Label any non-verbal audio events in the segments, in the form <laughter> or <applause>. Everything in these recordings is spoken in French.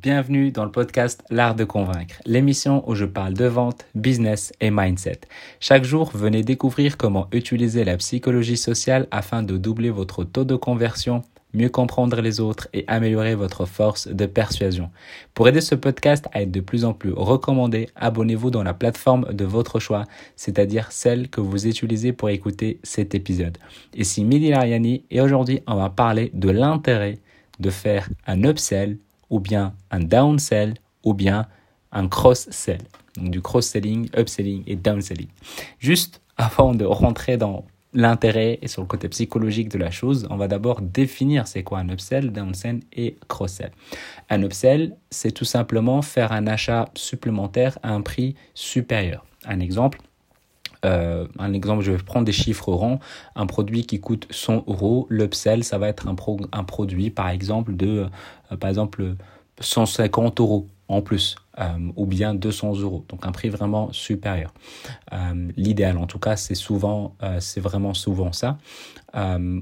Bienvenue dans le podcast L'Art de Convaincre, l'émission où je parle de vente, business et mindset. Chaque jour, venez découvrir comment utiliser la psychologie sociale afin de doubler votre taux de conversion, mieux comprendre les autres et améliorer votre force de persuasion. Pour aider ce podcast à être de plus en plus recommandé, abonnez-vous dans la plateforme de votre choix, c'est-à-dire celle que vous utilisez pour écouter cet épisode. Ici Midi Lariani et aujourd'hui, on va parler de l'intérêt de faire un upsell ou bien un downsell, ou bien un cross-sell. Donc du cross-selling, upselling et downselling. Juste avant de rentrer dans l'intérêt et sur le côté psychologique de la chose, on va d'abord définir c'est quoi un upsell, downsell et cross-sell. Un upsell, c'est tout simplement faire un achat supplémentaire à un prix supérieur. Un exemple, euh, un exemple, je vais prendre des chiffres ronds. Un produit qui coûte 100 euros, l'upsell, ça va être un, un produit, par exemple, de, euh, par exemple, 150 euros en plus, euh, ou bien 200 euros, donc un prix vraiment supérieur. Euh, l'idéal, en tout cas, c'est souvent, euh, c'est vraiment souvent ça.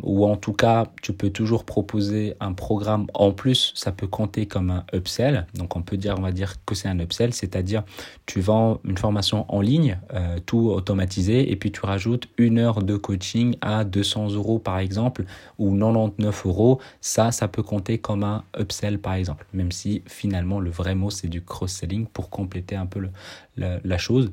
ou en tout cas, tu peux toujours proposer un programme en plus, ça peut compter comme un upsell. Donc on peut dire, on va dire que c'est un upsell, c'est-à-dire tu vends une formation en ligne, tout automatisé, et puis tu rajoutes une heure de coaching à 200 euros par exemple, ou 99 euros. Ça, ça peut compter comme un upsell par exemple, même si finalement le vrai mot c'est du pour compléter un peu la, chose.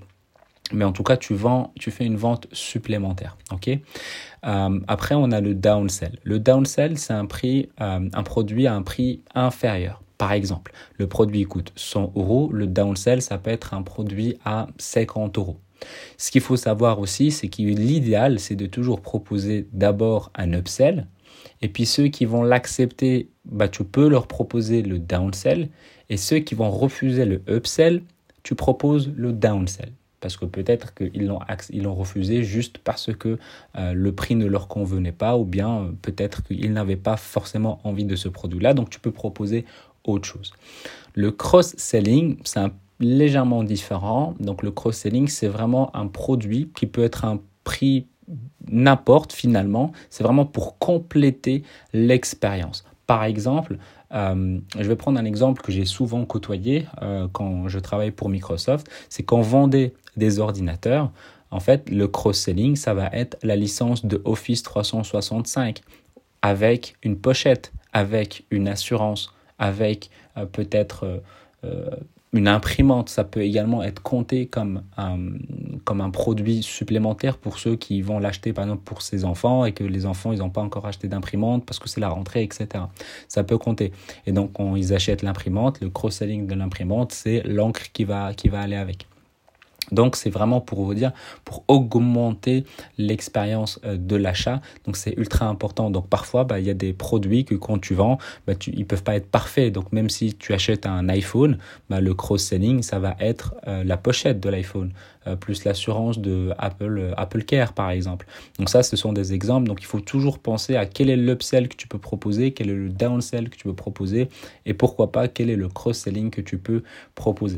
Mais en tout cas, tu vends, tu fais une vente supplémentaire. Ok? Euh, après, on a le downsell. Le downsell, c'est un prix, euh, un produit à un prix inférieur. Par exemple, le produit coûte 100 euros. Le downsell, ça peut être un produit à 50 euros. Ce qu'il faut savoir aussi, c'est que l'idéal, c'est de toujours proposer d'abord un upsell. Et puis ceux qui vont l'accepter, bah, tu peux leur proposer le downsell. Et ceux qui vont refuser le upsell, tu proposes le downsell. Parce que peut-être qu'ils l'ont, refusé juste parce que euh, le prix ne leur convenait pas ou bien euh, peut-être qu'ils n'avaient pas forcément envie de ce produit-là. Donc tu peux proposer autre chose. Le cross-selling, c'est légèrement différent. Donc le cross-selling, c'est vraiment un produit qui peut être un prix n'importe finalement. C'est vraiment pour compléter l'expérience. Par exemple, euh, je vais prendre un exemple que j'ai souvent côtoyé euh, quand je travaille pour Microsoft, c'est qu'on vendait des ordinateurs. En fait, le cross-selling, ça va être la licence de Office 365 avec une pochette, avec une assurance, avec euh, peut-être une imprimante, ça peut également être compté comme un, comme un produit supplémentaire pour ceux qui vont l'acheter par exemple pour ses enfants et que les enfants ils n'ont pas encore acheté d'imprimante parce que c'est la rentrée, etc. Ça peut compter. Et donc ils achètent l'imprimante, le cross-selling de l'imprimante, c'est l'encre qui va, qui va aller avec. Donc c'est vraiment pour vous dire, pour augmenter l'expérience euh, de l'achat. Donc c'est ultra important. Donc parfois, bah, il y a des produits que quand tu vends, bah, tu, ils peuvent pas être parfaits. Donc même si tu achètes un iPhone, bah, le cross-selling, ça va être euh, la pochette de l'iPhone. Euh, plus l'assurance de Apple, euh, Apple Care par exemple. Donc ça, ce sont des exemples. Donc il faut toujours penser à quel est l'upsell que tu peux proposer, quel est le downsell que tu peux proposer et pourquoi pas quel est le cross-selling que tu peux proposer.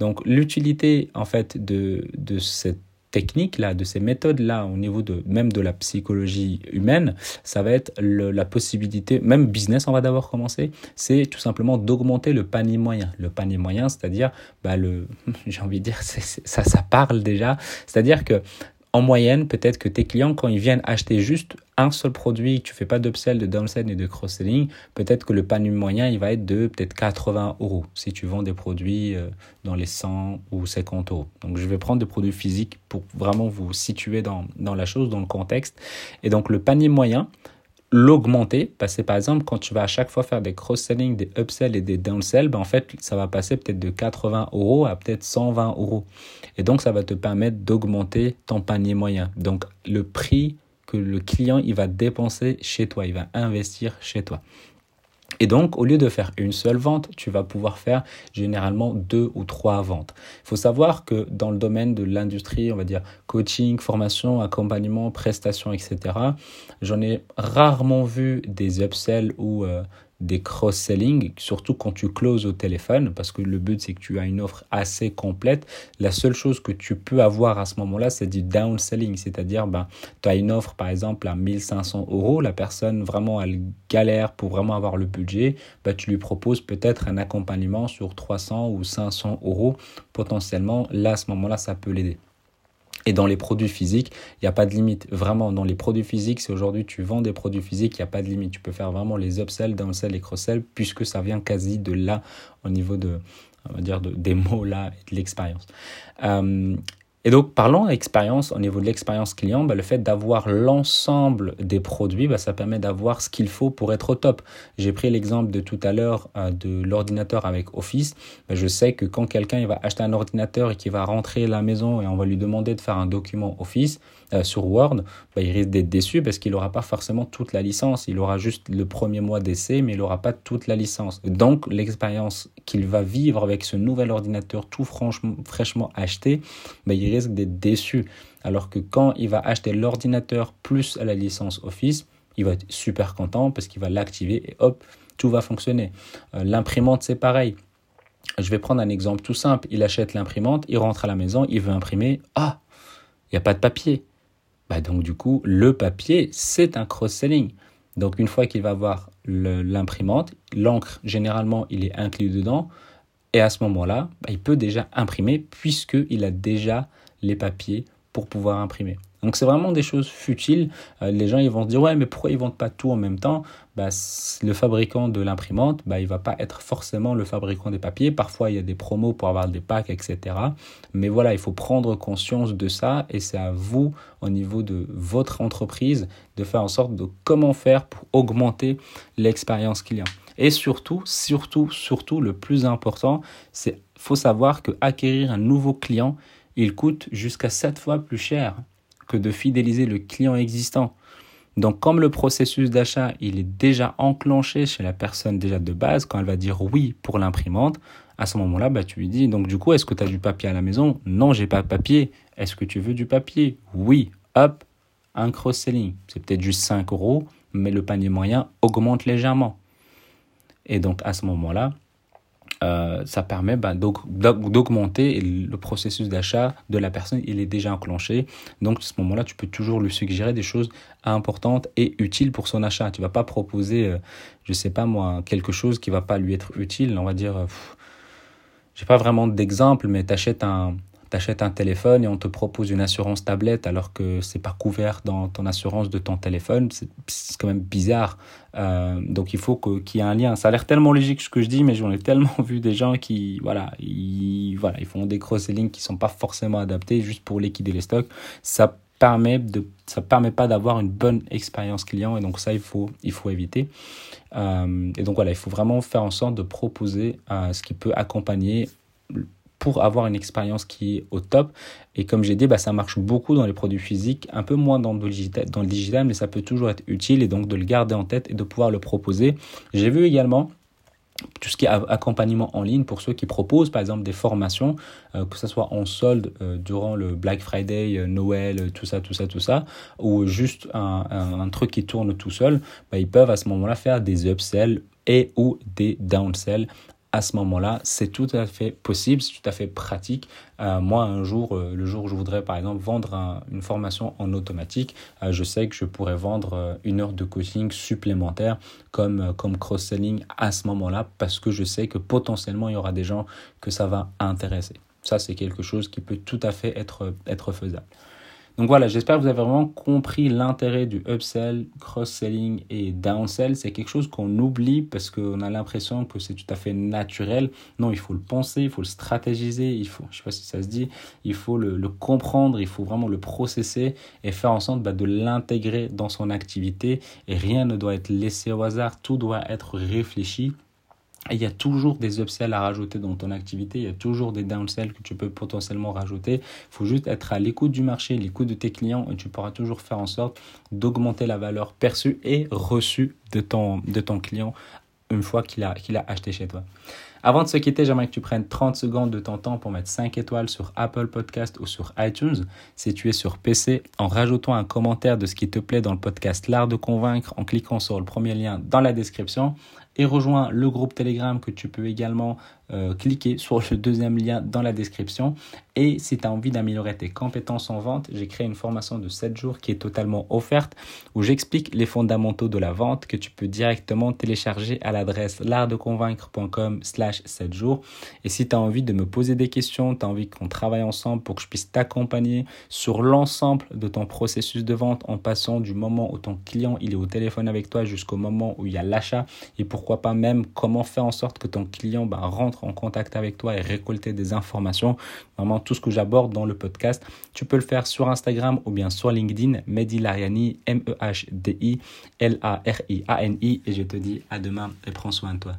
Donc l'utilité en fait de, de cette techniques-là, de ces méthodes-là, au niveau de même de la psychologie humaine, ça va être la possibilité, même business, on va d'abord commencer, c'est tout simplement d'augmenter le panier moyen. Le panier moyen, c'est-à-dire, bah le, <laughs> j'ai envie de dire, ça, ça parle déjà, c'est-à-dire que en moyenne, peut-être que tes clients, quand ils viennent acheter juste un seul produit, tu fais pas d'upsell, de downsell et de cross-selling, peut-être que le panier moyen, il va être de peut-être 80 euros si tu vends des produits euh, dans les 100 ou 50 euros. Donc, je vais prendre des produits physiques pour vraiment vous situer dans, dans la chose, dans le contexte. Et donc, le panier moyen, l'augmenter, passer par exemple quand tu vas à chaque fois faire des cross-selling, des upsells et des downsells, ben en fait ça va passer peut-être de 80 euros à peut-être 120 euros. Et donc ça va te permettre d'augmenter ton panier moyen. Donc le prix que le client il va dépenser chez toi, il va investir chez toi. Et donc, au lieu de faire une seule vente, tu vas pouvoir faire généralement deux ou trois ventes. Il faut savoir que dans le domaine de l'industrie, on va dire coaching, formation, accompagnement, prestations, etc., j'en ai rarement vu des upsells ou euh, des cross-selling, surtout quand tu closes au téléphone, parce que le but c'est que tu as une offre assez complète. La seule chose que tu peux avoir à ce moment-là, c'est du downselling, c'est-à-dire ben, tu as une offre par exemple à 1500 euros, la personne vraiment elle galère pour vraiment avoir le budget, ben, tu lui proposes peut-être un accompagnement sur 300 ou 500 euros potentiellement. Là, à ce moment-là, ça peut l'aider. Et dans les produits physiques, il n'y a pas de limite. Vraiment, dans les produits physiques, si aujourd'hui tu vends des produits physiques, il n'y a pas de limite. Tu peux faire vraiment les upsells, downsells et cross-sells, puisque ça vient quasi de là, au niveau de, on va dire, de, des mots là et de l'expérience. Euh, et donc, parlons expérience, au niveau de l'expérience client, bah, le fait d'avoir l'ensemble des produits, bah, ça permet d'avoir ce qu'il faut pour être au top. J'ai pris l'exemple de tout à l'heure euh, de l'ordinateur avec Office. Bah, je sais que quand quelqu'un va acheter un ordinateur et qu'il va rentrer à la maison et on va lui demander de faire un document Office euh, sur Word, bah, il risque d'être déçu parce qu'il n'aura pas forcément toute la licence. Il aura juste le premier mois d'essai, mais il n'aura pas toute la licence. Donc, l'expérience qu'il va vivre avec ce nouvel ordinateur tout franchement, fraîchement acheté, bah, il risque d'être déçu. Alors que quand il va acheter l'ordinateur plus la licence Office, il va être super content parce qu'il va l'activer et hop, tout va fonctionner. Euh, l'imprimante, c'est pareil. Je vais prendre un exemple tout simple. Il achète l'imprimante, il rentre à la maison, il veut imprimer. Ah, il n'y a pas de papier. Bah donc du coup, le papier, c'est un cross-selling. Donc une fois qu'il va voir l'imprimante, l'encre, généralement, il est inclus dedans. Et à ce moment-là, bah, il peut déjà imprimer puisqu'il a déjà les papiers pour pouvoir imprimer. Donc c'est vraiment des choses futiles. Euh, les gens ils vont se dire ouais mais pourquoi ils vendent pas tout en même temps? Bah, Le fabricant de l'imprimante, bah, il va pas être forcément le fabricant des papiers. Parfois il y a des promos pour avoir des packs, etc. Mais voilà, il faut prendre conscience de ça et c'est à vous au niveau de votre entreprise de faire en sorte de comment faire pour augmenter l'expérience client. Et surtout, surtout, surtout, le plus important, c'est faut savoir que acquérir un nouveau client, il coûte jusqu'à 7 fois plus cher que de fidéliser le client existant. Donc comme le processus d'achat, il est déjà enclenché chez la personne déjà de base, quand elle va dire oui pour l'imprimante, à ce moment-là, bah, tu lui dis, donc du coup, est-ce que tu as du papier à la maison? Non, j'ai pas de papier. Est-ce que tu veux du papier? Oui. Hop, un cross-selling. C'est peut-être juste 5 euros, mais le panier moyen augmente légèrement. Et donc à ce moment-là, euh, ça permet bah, d'augmenter le processus d'achat de la personne. Il est déjà enclenché. Donc, à ce moment-là, tu peux toujours lui suggérer des choses importantes et utiles pour son achat. Tu vas pas proposer, je euh, je sais pas moi, quelque chose qui va pas lui être utile. On va dire, je j'ai pas vraiment d'exemple, mais tu achètes un, t'achètes un téléphone et on te propose une assurance tablette alors que c'est pas couvert dans ton assurance de ton téléphone, c'est quand même bizarre. Euh, donc il faut qu'il y ait un lien. Ça a l'air tellement logique ce que je dis, mais j'en ai tellement <laughs> vu des gens qui, voilà, ils, voilà, ils font des cross-selling qui sont pas forcément adaptés juste pour liquider les stocks. Ça permet de, ça permet pas d'avoir une bonne expérience client et donc ça il faut, il faut éviter. Euh, et donc voilà, il faut vraiment faire en sorte de proposer euh, ce qui peut accompagner pour avoir une expérience qui est au top. Et comme j'ai dit, bah, ça marche beaucoup dans les produits physiques, un peu moins dans le, digital, mais ça peut toujours être utile et donc de le garder en tête et de pouvoir le proposer. J'ai vu également tout ce qui est accompagnement en ligne pour ceux qui proposent par exemple des formations, euh, que ce soit en solde euh, durant le Black Friday, euh, Noël, tout ça, tout ça, tout ça, ou juste un, un, truc qui tourne tout seul, bah, ils peuvent à ce moment-là faire des upsells et ou des downsells à ce moment-là, c'est tout à fait possible, c'est tout à fait pratique. Euh, moi, un jour, euh, le jour où je voudrais par exemple vendre une formation en automatique, euh, je sais que je pourrais vendre une heure de coaching supplémentaire comme, comme cross-selling à ce moment-là parce que je sais que potentiellement il y aura des gens que ça va intéresser. Ça, c'est quelque chose qui peut tout à fait être, être faisable. Donc voilà, j'espère que vous avez vraiment compris l'intérêt du upsell, cross-selling et downsell. C'est quelque chose qu'on oublie parce qu'on a l'impression que c'est tout à fait naturel. Non, il faut le penser, il faut le stratégiser, il faut, je sais pas si ça se dit, il faut le, comprendre, il faut vraiment le processer et faire en sorte bah, de l'intégrer dans son activité. Et rien ne doit être laissé au hasard, tout doit être réfléchi il y a toujours des upsells à rajouter dans ton activité, il y a toujours des downsells que tu peux potentiellement rajouter. Il faut juste être à l'écoute du marché, l'écoute de tes clients et tu pourras toujours faire en sorte d'augmenter la valeur perçue et reçue de ton, de ton client une fois qu'il a, qu'il a acheté chez toi. Avant de se quitter, j'aimerais que tu prennes 30 secondes de ton temps pour mettre 5 étoiles sur Apple Podcast ou sur iTunes. Si tu es sur PC, en rajoutant un commentaire de ce qui te plaît dans le podcast L'Art de Convaincre en cliquant sur le premier lien dans la description et rejoins le groupe Telegram que tu peux également euh, cliquer sur le deuxième lien dans la description. Et si tu as envie d'améliorer tes compétences en vente, j'ai créé une formation de 7 jours qui est totalement offerte où j'explique les fondamentaux de la vente que tu peux directement télécharger à l'adresse l'artdeconvaincre.com slash 7 jours. Et si tu as envie de me poser des questions, tu as envie qu'on travaille ensemble pour que je puisse t'accompagner sur l'ensemble de ton processus de vente en passant du moment où ton client il est au téléphone avec toi jusqu'au moment où il y a l'achat et pourquoi pas même comment faire en sorte que ton client bah, rentre en contact avec toi et récolter des informations. Vraiment tout ce que j'aborde dans le podcast, tu peux le faire sur Instagram ou bien sur LinkedIn, Mehdi Lariani, M-E-H-D-I L-A-R-I-A-N-I et je te dis à demain et prends soin de toi.